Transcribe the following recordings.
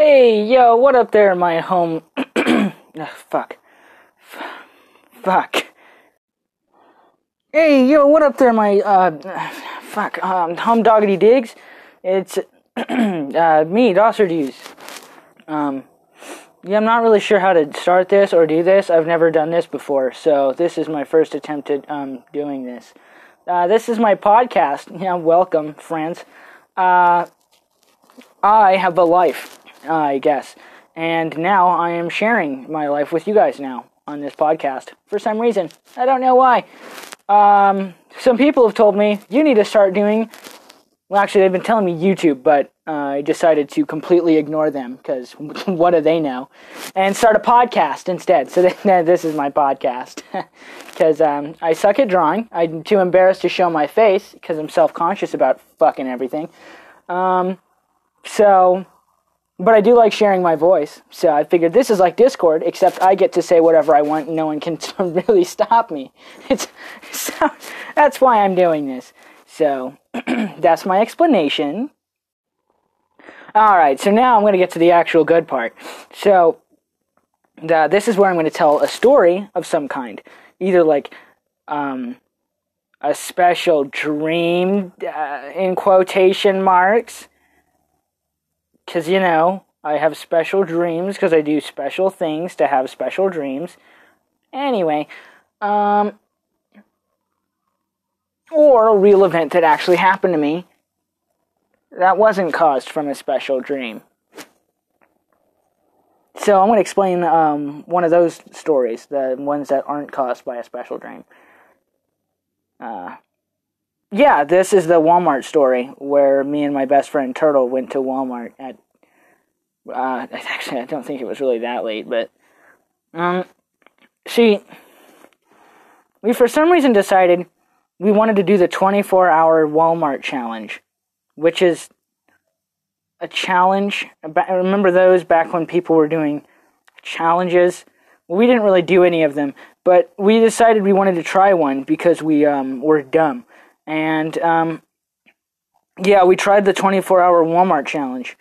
Hey, yo, what up there, my home? Ugh, fuck. F- fuck. Hey, yo, what up there, my, uh, fuck, um, home doggity digs? It's, uh, me, Dawserdoos. Um, yeah, I'm not really sure how to start this or do this. I've never done this before, so this is my first attempt at, um, doing this. Uh, this is my podcast. Yeah, welcome, friends. Uh, I have a life, I guess. And now I am sharing my life with you guys now on this podcast for some reason. I don't know why. Um, some people have told me you need to start doing. Well, actually, they've been telling me YouTube, but uh, I decided to completely ignore them because what do they know? And start a podcast instead. So this is my podcast because um, I suck at drawing. I'm too embarrassed to show my face because I'm self conscious about fucking everything. Um, so, but I do like sharing my voice. So I figured this is like Discord, except I get to say whatever I want and no one can really stop me. It's, so that's why I'm doing this. So that's my explanation. Alright, so now I'm going to get to the actual good part. So, this is where I'm going to tell a story of some kind. Either like um, a special dream, uh, in quotation marks. Because, you know, I have special dreams because I do special things to have special dreams. Anyway, um, or a real event that actually happened to me that wasn't caused from a special dream. So I'm going to explain um, one of those stories, the ones that aren't caused by a special dream. Uh, yeah, this is the Walmart story where me and my best friend Turtle went to Walmart at. Uh, actually, I don't think it was really that late, but um, she. We for some reason decided we wanted to do the 24 hour Walmart challenge, which is a challenge. I remember those back when people were doing challenges. We didn't really do any of them, but we decided we wanted to try one because we um, were dumb. And um, yeah, we tried the 24 hour Walmart challenge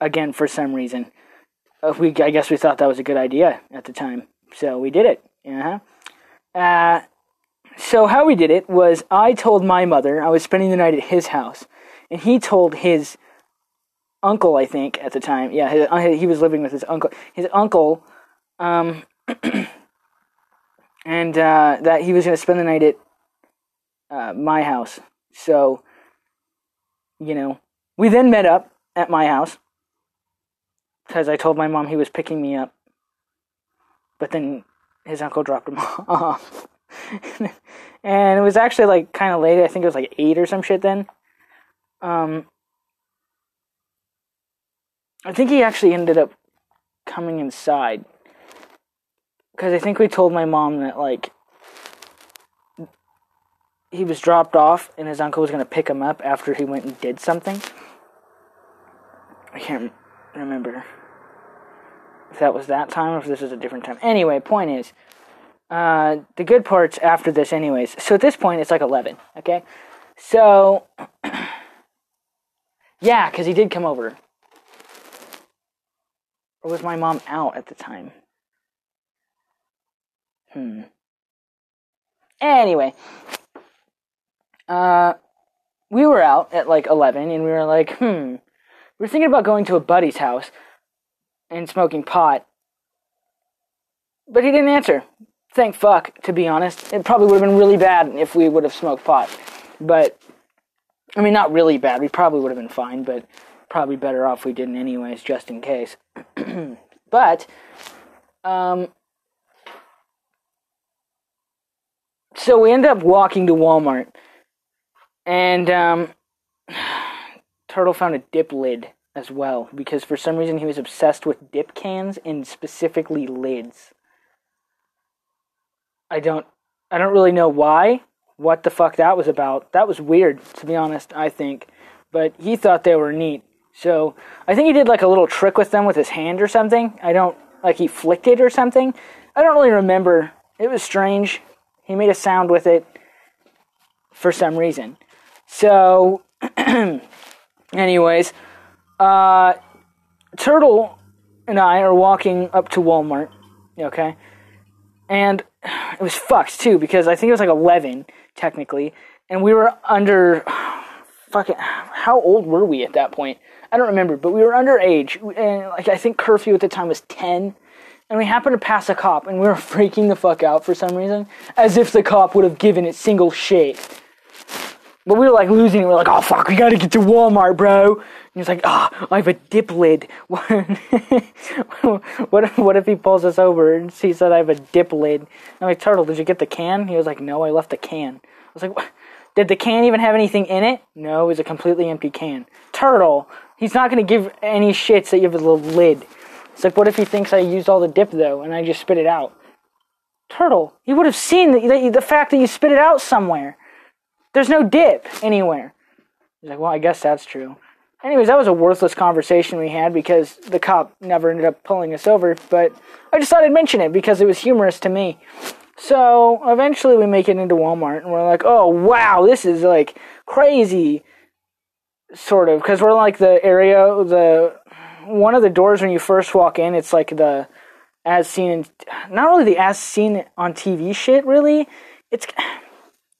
again for some reason. Uh, we, I guess we thought that was a good idea at the time, so we did it. Uh-huh. Uh, so how we did it was I told my mother I was spending the night at his house, and he told his uncle, I think at the time. Yeah, his, uh, he was living with his uncle. His uncle, um, and uh, that he was going to spend the night at uh, my house. So, you know, we then met up at my house because I told my mom he was picking me up, but then his uncle dropped him off. and it was actually like kind of late. I think it was like eight or some shit then. Um, I think he actually ended up coming inside because I think we told my mom that like he was dropped off and his uncle was going to pick him up after he went and did something. I can't remember if that was that time or if this is a different time. Anyway, point is, uh, the good parts after this, anyways. So at this point, it's like 11, okay? So, yeah, because he did come over. Or was my mom out at the time? Hmm. Anyway, uh, we were out at like 11 and we were like, hmm, we are thinking about going to a buddy's house and smoking pot. But he didn't answer. Thank fuck, to be honest. It probably would have been really bad if we would have smoked pot. But, I mean, not really bad. We probably would have been fine, but probably better off we didn't, anyways, just in case. but, um, so we end up walking to Walmart, and um, Turtle found a dip lid as well because for some reason he was obsessed with dip cans and specifically lids. I don't I don't really know why, what the fuck that was about. That was weird to be honest, I think, but he thought they were neat. So, I think he did like a little trick with them with his hand or something. I don't like he flicked it or something. I don't really remember. It was strange. He made a sound with it for some reason. So, anyways, uh, Turtle and I are walking up to Walmart, okay? And it was fucked too because I think it was like 11 technically, and we were under fucking how old were we at that point? I don't remember, but we were underage, and like I think curfew at the time was 10 and we happened to pass a cop and we were freaking the fuck out for some reason as if the cop would have given it single shit but we were like losing we are like oh fuck we gotta get to walmart bro. And he's like ah oh, i have a dip lid. What if, what if he pulls us over and he said i have a dip lid. I'm like turtle did you get the can? He was like no i left the can. I was like what? did the can even have anything in it? No it was a completely empty can. Turtle he's not to give any shits that you have a little lid. It's like, what if he thinks I used all the dip though, and I just spit it out? Turtle, he would have seen the, the, the fact that you spit it out somewhere. There's no dip anywhere. He's like, well, I guess that's true. Anyways, that was a worthless conversation we had because the cop never ended up pulling us over, but I just thought I'd mention it because it was humorous to me. So eventually we make it into Walmart and we're like, oh wow, this is like crazy, sort of, because we're like the area, the one of the doors when you first walk in, it's like the as seen in, not really the as seen on TV shit. Really, it's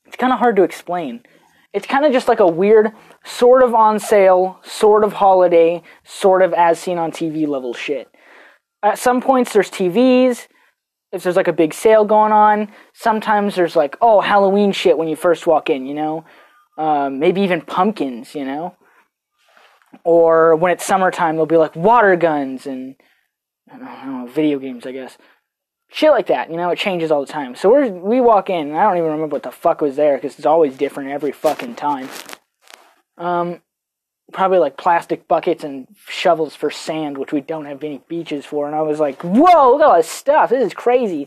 it's kind of hard to explain. It's kind of just like a weird, sort of on sale, sort of holiday, sort of as seen on TV level shit. At some points, there's TVs. If there's like a big sale going on, sometimes there's like, oh, Halloween shit when you first walk in, you know? Um, maybe even pumpkins, you know? Or when it's summertime, there'll be like water guns and I don't know, video games, I guess. Shit like that, you know, it changes all the time. So we we walk in, and I don't even remember what the fuck was there because it's always different every fucking time. Um, probably like plastic buckets and shovels for sand, which we don't have any beaches for. And I was like, "Whoa, look at all this stuff! This is crazy."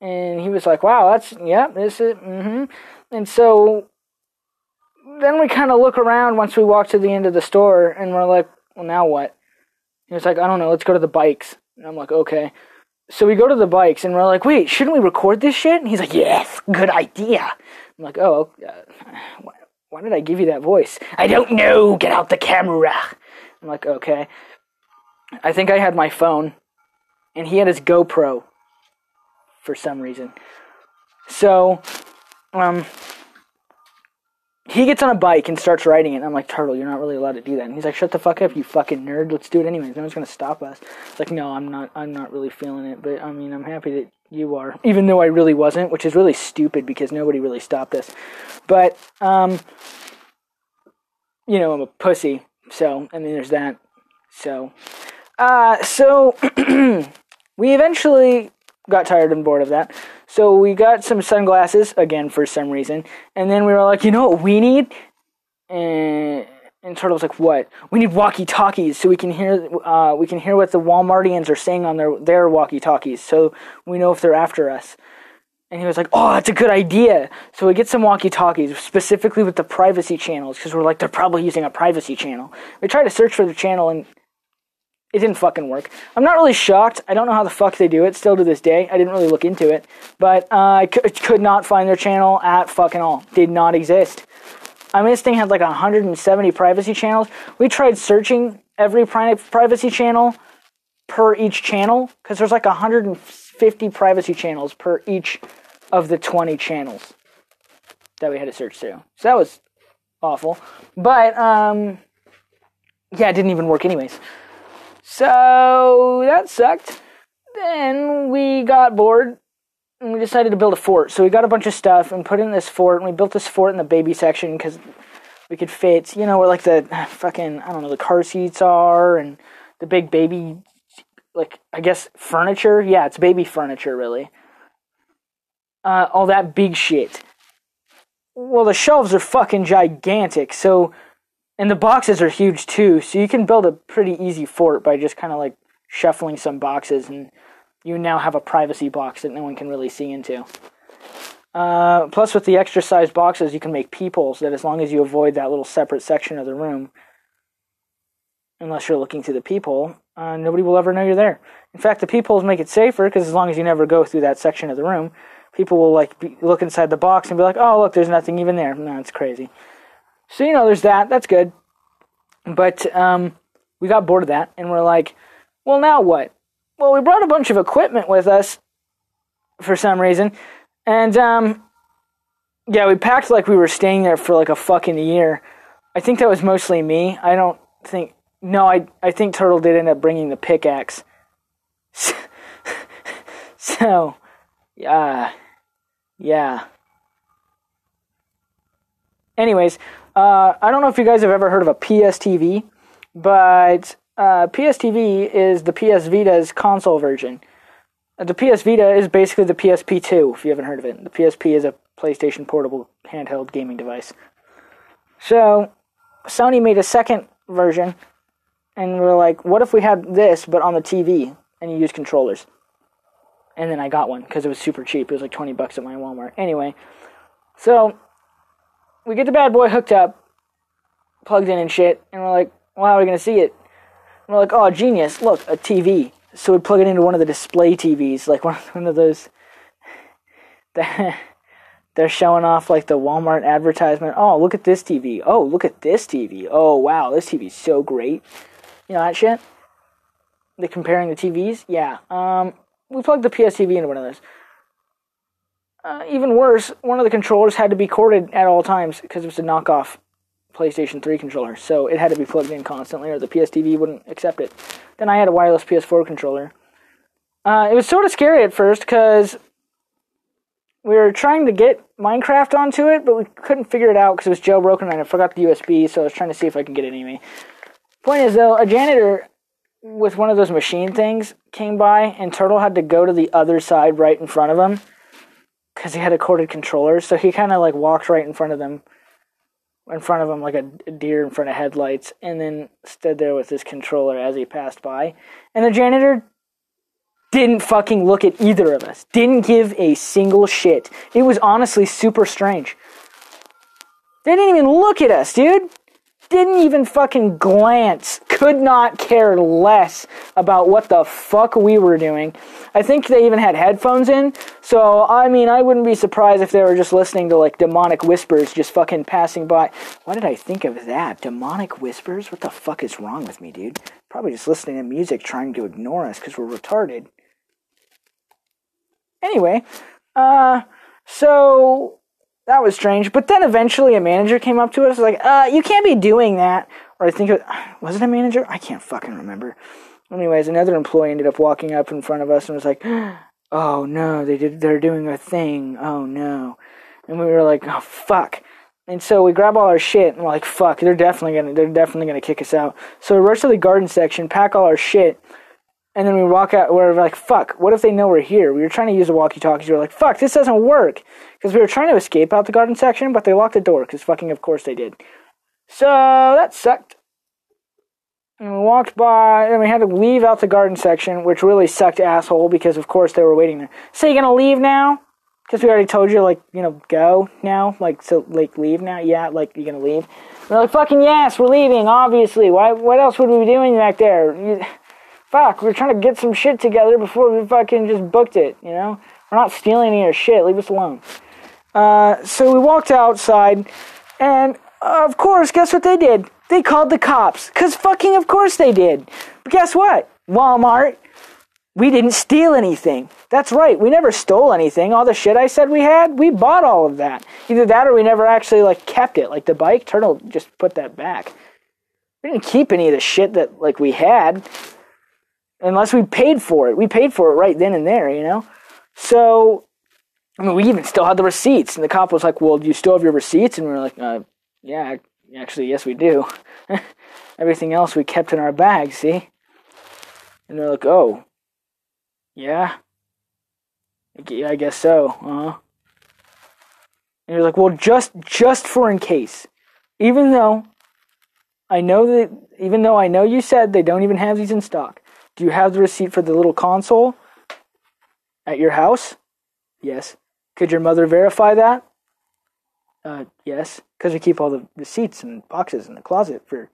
And he was like, "Wow, that's yeah, this is." Mm-hmm. And so then we kind of look around once we walk to the end of the store and we're like, well, now what? He was like, I don't know, let's go to the bikes. And I'm like, okay. So we go to the bikes and we're like, wait, shouldn't we record this shit? And he's like, yes, good idea. I'm like, oh, uh, why, why did I give you that voice? I don't know, get out the camera. I'm like, okay. I think I had my phone and he had his GoPro for some reason. So, um, he gets on a bike and starts riding it. And I'm like, Turtle, you're not really allowed to do that. And he's like, Shut the fuck up, you fucking nerd. Let's do it anyways. No one's gonna stop us. It's like, no, I'm not. I'm not really feeling it. But I mean, I'm happy that you are, even though I really wasn't, which is really stupid because nobody really stopped us. But um, you know, I'm a pussy. So I mean, there's that. So, uh, so we eventually got tired and bored of that. So we got some sunglasses again for some reason, and then we were like, you know what we need? And and Turtle was like, "What? We need walkie-talkies so we can hear uh, we can hear what the Walmartians are saying on their their walkie-talkies, so we know if they're after us." And he was like, "Oh, that's a good idea." So we get some walkie-talkies, specifically with the privacy channels, because we're like, they're probably using a privacy channel. We try to search for the channel, and it didn't fucking work. I'm not really shocked. I don't know how the fuck they do it still to this day. I didn't really look into it. But uh, I c- could not find their channel at fucking all. Did not exist. I mean, this thing had like 170 privacy channels. We tried searching every pri- privacy channel per each channel because there's like 150 privacy channels per each of the 20 channels that we had to search through. So that was awful. But, um, yeah, it didn't even work anyways. So that sucked. Then we got bored and we decided to build a fort. So we got a bunch of stuff and put in this fort, and we built this fort in the baby section because we could fit, you know, where like the fucking I don't know the car seats are and the big baby, like I guess furniture. Yeah, it's baby furniture really. Uh, all that big shit. Well, the shelves are fucking gigantic, so and the boxes are huge too, so you can build a pretty easy fort by just kind of like shuffling some boxes, and you now have a privacy box that no one can really see into. Uh, plus, with the extra sized boxes, you can make peepholes that, as long as you avoid that little separate section of the room, unless you're looking through the peephole, uh, nobody will ever know you're there. In fact, the peepholes make it safer because as long as you never go through that section of the room, people will like be, look inside the box and be like, "Oh, look, there's nothing even there." No, it's crazy. So, you know, there's that. That's good. But um, we got bored of that, and we're like, well, now what? Well, we brought a bunch of equipment with us for some reason, and um, yeah, we packed like we were staying there for like a fucking year. I think that was mostly me. I don't think. No, I I think Turtle did end up bringing the pickaxe. so, yeah, yeah. Anyways, uh, I don't know if you guys have ever heard of a PSTV, but uh, PSTV is the PS Vita's console version. The PS Vita is basically the PSP2, if you haven't heard of it. The PSP is a PlayStation portable handheld gaming device. So, Sony made a second version, and we're like, what if we had this, but on the TV, and you use controllers? And then I got one because it was super cheap. It was like 20 bucks at my Walmart. Anyway, so we get the bad boy hooked up, plugged in and shit, and we're like, well, how are we going to see it? And we're like, oh, genius, look, a TV. So we plug it into one of the display TVs, like one, one of those they're showing off like the Walmart advertisement. Oh, look at this TV. Oh, look at this TV. Oh, wow, this TV's so great. You know that shit? They're comparing the TVs? Yeah. Um, we plugged the PSTV into one of those. Uh, even worse, one of the controllers had to be corded at all times because it was a knockoff PlayStation 3 controller. So it had to be plugged in constantly or the PSTV wouldn't accept it. Then I had a wireless PS4 controller. Uh, it was sort of scary at first because we were trying to get Minecraft onto it, but we couldn't figure it out because it was jailbroken and I forgot the USB, so I was trying to see if I could get it anyway. Point is, though, a janitor with one of those machine things came by, and Turtle had to go to the other side right in front of him because he had a corded controller. So he kind of like walked right in front of them, in front of him like a deer in front of headlights, and then stood there with his controller as he passed by. And the janitor didn't fucking look at either of us. Didn't give a single shit. It was honestly super strange. They didn't even look at us, dude didn't even fucking glance, could not care less about what the fuck we were doing. I think they even had headphones in, so I mean, I wouldn't be surprised if they were just listening to like demonic whispers just fucking passing by. Why did I think of that? Demonic whispers? What the fuck is wrong with me, dude? Probably just listening to music trying to ignore us because we're retarded. Anyway, uh, so that was strange. But then eventually a manager came up to us like, uh, you can't be doing that. Or I think it was it a manager? I can't fucking remember. Anyways, another employee ended up walking up in front of us and was like, "Oh no, they did. They're doing a thing. Oh no," and we were like, "Oh fuck." And so we grab all our shit and we're like, "Fuck, they're definitely gonna, they're definitely gonna kick us out." So we rush to the garden section, pack all our shit, and then we walk out. We're like, "Fuck, what if they know we're here?" We were trying to use the walkie-talkies. We were like, "Fuck, this doesn't work." because we were trying to escape out the garden section, but they locked the door because fucking of course they did. So that sucked. And we walked by, and we had to leave out the garden section, which really sucked asshole because of course they were waiting there. So you gonna leave now? Because we already told you, like, you know, go now, like, so, like, leave now. Yeah, like, you gonna leave? We're like, fucking yes, we're leaving. Obviously, why? What else would we be doing back there? Fuck, we're trying to get some shit together before we fucking just booked it. You know, we're not stealing any of your shit. Leave us alone. Uh, so we walked outside, and uh, of course, guess what they did? They called the cops. Because fucking of course they did. But guess what? Walmart, we didn't steal anything. That's right, we never stole anything. All the shit I said we had, we bought all of that. Either that or we never actually like kept it. Like the bike, Turtle just put that back. We didn't keep any of the shit that like we had. Unless we paid for it. We paid for it right then and there, you know? So I mean, we even still had the receipts. And the cop was like, Well, do you still have your receipts? And we were like, uh, Yeah, actually, yes, we do. Everything else we kept in our bag, see? And they're like, Oh, yeah? Yeah, I guess so. Uh huh. And you're like, Well, just, just for in case. Even though I know that, even though I know you said they don't even have these in stock, do you have the receipt for the little console at your house? Yes. Could your mother verify that? Uh, yes, because we keep all the receipts and boxes in the closet for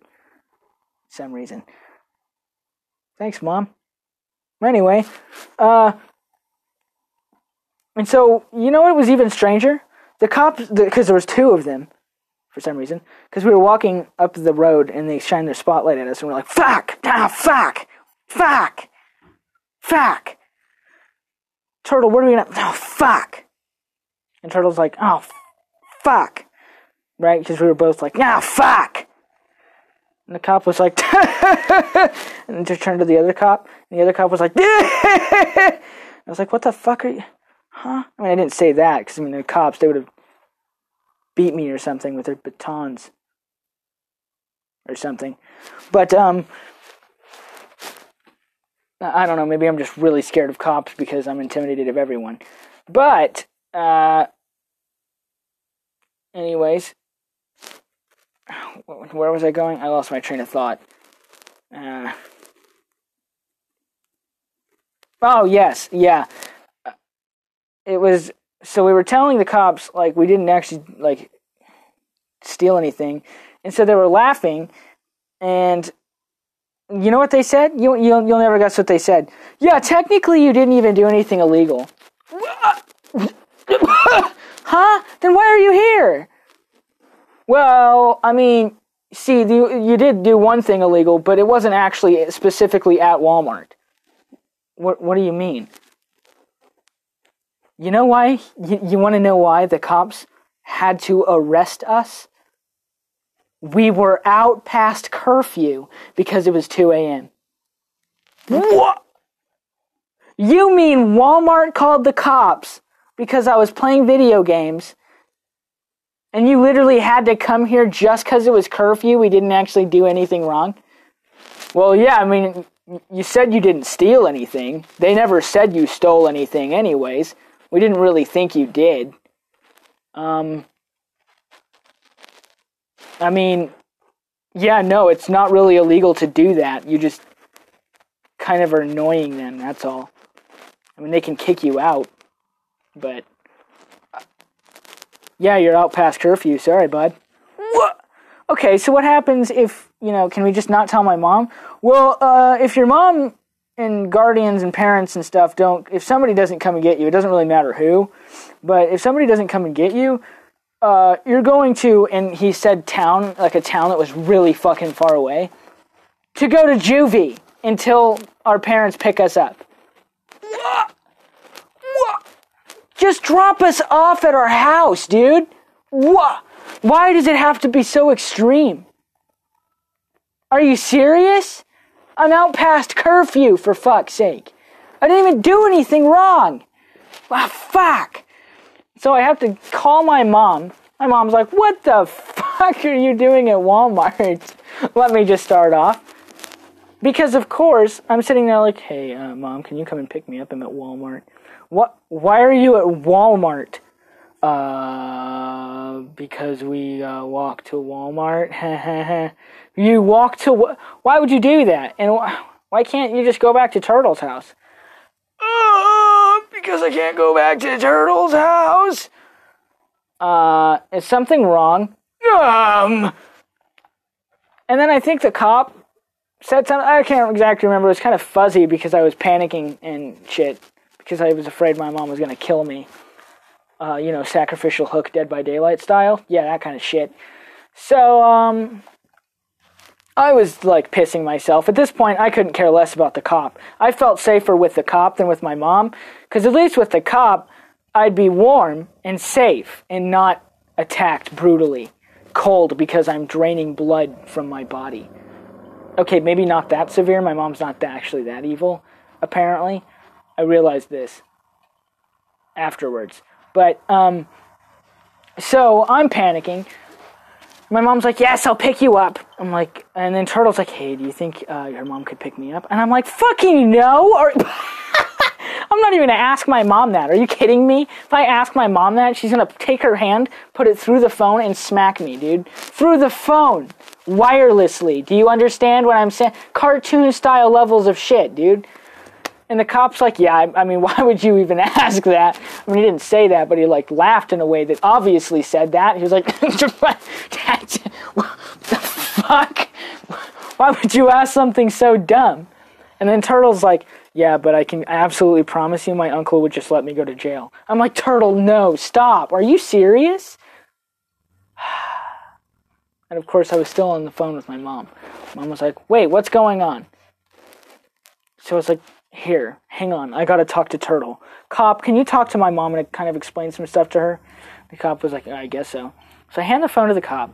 some reason. Thanks, Mom. Anyway, uh, and so, you know what was even stranger? The cops, because the, there was two of them. for some reason because we were walking up the road and they shined their spotlight at us and we're like, fuck, ah, fuck, fuck, fuck. Turtle, what are we gonna, oh, fuck. And Turtle's like, oh, fuck. Right? Because we were both like, ah, fuck. And the cop was like, and just turned to the other cop. And the other cop was like, I was like, what the fuck are you? Huh? I mean, I didn't say that because I mean, the cops, they would have beat me or something with their batons or something. But, um, I don't know, maybe I'm just really scared of cops because I'm intimidated of everyone. But, uh, anyways, where was I going? I lost my train of thought. Uh, oh, yes, yeah. It was so we were telling the cops like we didn't actually like steal anything, and so they were laughing, and you know what they said? You you'll, you'll never guess what they said. Yeah, technically you didn't even do anything illegal. huh? Then why are you here? Well, I mean, see, you, you did do one thing illegal, but it wasn't actually specifically at Walmart. What What do you mean? You know why? You, you want to know why the cops had to arrest us? We were out past curfew because it was 2 a.m. What? You mean Walmart called the cops because I was playing video games and you literally had to come here just because it was curfew? We didn't actually do anything wrong? Well, yeah, I mean, you said you didn't steal anything. They never said you stole anything, anyways. We didn't really think you did. Um, I mean, yeah, no, it's not really illegal to do that. You just kind of are annoying them, that's all. I mean, they can kick you out, but yeah, you're out past curfew. Sorry, bud. What? Okay, so what happens if, you know, can we just not tell my mom? Well, uh, if your mom and guardians and parents and stuff don't, if somebody doesn't come and get you, it doesn't really matter who, but if somebody doesn't come and get you, uh, you're going to, and he said town, like a town that was really fucking far away, to go to juvie until our parents pick us up. What? What? Just drop us off at our house, dude. What? Why does it have to be so extreme? Are you serious? I'm out past curfew, for fuck's sake. I didn't even do anything wrong. Ah, fuck. So I have to call my mom. My mom's like, What the fuck are you doing at Walmart? Let me just start off. Because, of course, I'm sitting there like, Hey, uh, mom, can you come and pick me up? I'm at Walmart. What? Why are you at Walmart? Uh, because we uh, walk to Walmart. you walk to why would you do that? And why can't you just go back to Turtle's house? Because I can't go back to Turtle's house. Uh, is something wrong? Um. And then I think the cop said something. I can't exactly remember. It was kind of fuzzy because I was panicking and shit because I was afraid my mom was gonna kill me uh, you know, sacrificial hook, Dead by Daylight style. Yeah, that kind of shit. So, um, I was like pissing myself. At this point, I couldn't care less about the cop. I felt safer with the cop than with my mom, because at least with the cop, I'd be warm and safe and not attacked brutally, cold because I'm draining blood from my body. Okay, maybe not that severe. My mom's not actually that evil, apparently. I realized this afterwards. But um, so I'm panicking. My mom's like, "Yes, I'll pick you up." I'm like, and then Turtle's like, "Hey, do you think uh, your mom could pick me up?" And I'm like, "Fucking no!" Or I'm not even gonna ask my mom that. Are you kidding me? If I ask my mom that, she's gonna take her hand, put it through the phone, and smack me, dude. Through the phone, wirelessly. Do you understand what I'm saying? Cartoon style levels of shit, dude. And the cop's like, yeah, I, I, mean, why would you even ask that? I mean, he didn't say that, but he like laughed in a way that obviously said that. He was like, what the fuck? Why would you ask something so dumb? And then Turtle's like, yeah, but I can absolutely promise you my uncle would just let me go to jail. I'm like, Turtle, no, stop. Are you serious? And of course, I was still on the phone with my mom. Mom was like, "Wait, what's going on?" So I was like, "Here, hang on. I gotta talk to Turtle. Cop, can you talk to my mom and kind of explain some stuff to her?" The cop was like, "I guess so." So I hand the phone to the cop.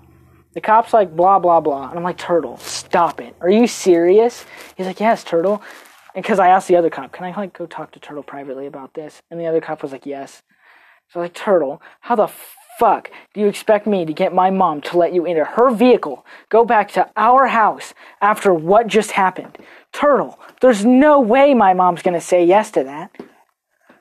The cop's like, "Blah blah blah," and I'm like, "Turtle, stop it. Are you serious?" He's like, "Yes, Turtle." And because I asked the other cop, "Can I like go talk to Turtle privately about this?" And the other cop was like, "Yes." So I'm like, Turtle, how the fuck do you expect me to get my mom to let you into her vehicle, go back to our house after what just happened? Turtle, there's no way my mom's gonna say yes to that.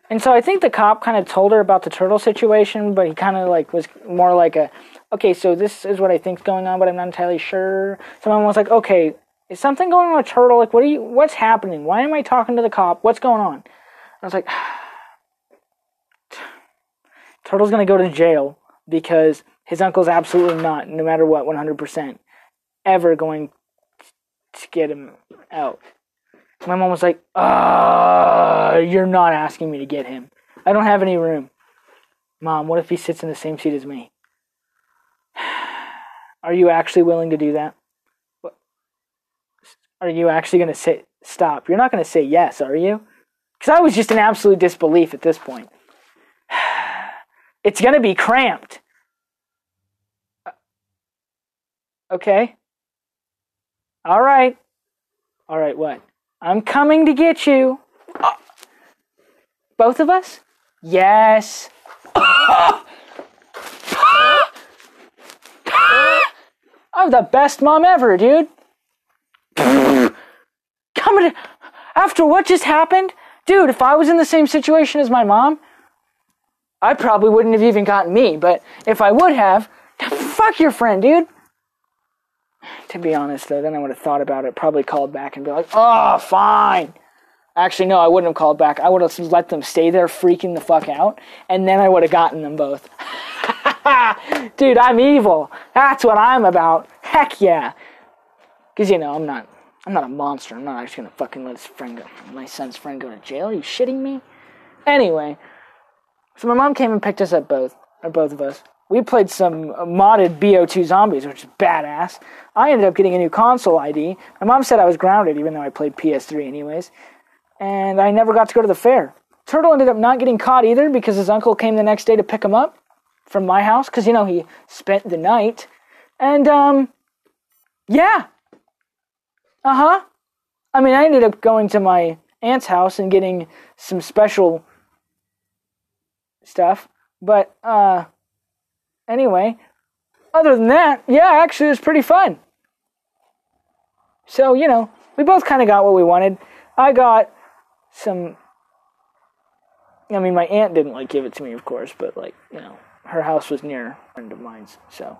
And so I think the cop kind of told her about the turtle situation, but he kind of like was more like a, okay, so this is what I think's going on, but I'm not entirely sure. Someone was like, okay, is something going on with Turtle? Like, what are you? What's happening? Why am I talking to the cop? What's going on? I was like, Turtle's gonna go to jail because his uncle's absolutely not, no matter what, 100%, ever going to get him out. My mom was like, "Uh, you're not asking me to get him. I don't have any room." Mom, what if he sits in the same seat as me? Are you actually willing to do that? Are you actually going to say stop? You're not going to say yes, are you? Because I was just in absolute disbelief at this point. It's going to be cramped. Okay? All right. All right, what? I'm coming to get you. Both of us? Yes. I'm the best mom ever, dude. Coming to, after what just happened? Dude, if I was in the same situation as my mom, I probably wouldn't have even gotten me, but if I would have, fuck your friend, dude. To be honest, though, then I would have thought about it, probably called back and be like, oh, fine. Actually, no, I wouldn't have called back. I would have let them stay there freaking the fuck out, and then I would have gotten them both. Dude, I'm evil. That's what I'm about. Heck yeah. Because, you know, I'm not I'm not a monster. I'm not actually gonna fucking let his friend go, my son's friend go to jail. Are you shitting me? Anyway, so my mom came and picked us up both, or both of us. We played some modded BO2 zombies, which is badass. I ended up getting a new console ID. My mom said I was grounded, even though I played PS3 anyways. And I never got to go to the fair. Turtle ended up not getting caught either because his uncle came the next day to pick him up from my house because you know he spent the night. And um, yeah, uh huh. I mean, I ended up going to my aunt's house and getting some special stuff. But, uh, anyway, other than that, yeah, actually, it was pretty fun. So, you know, we both kind of got what we wanted. I got some. I mean, my aunt didn't like give it to me, of course, but like, you know, her house was near a friend of mine's, so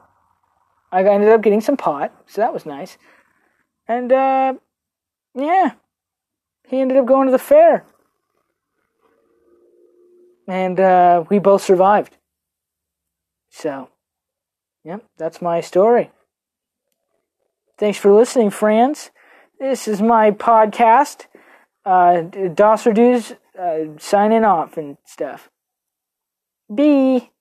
I ended up getting some pot, so that was nice. And, uh, yeah, he ended up going to the fair. And, uh, we both survived. So, yep, that's my story. Thanks for listening, friends. This is my podcast. Uh, Dawser uh, signing off and stuff. Bye.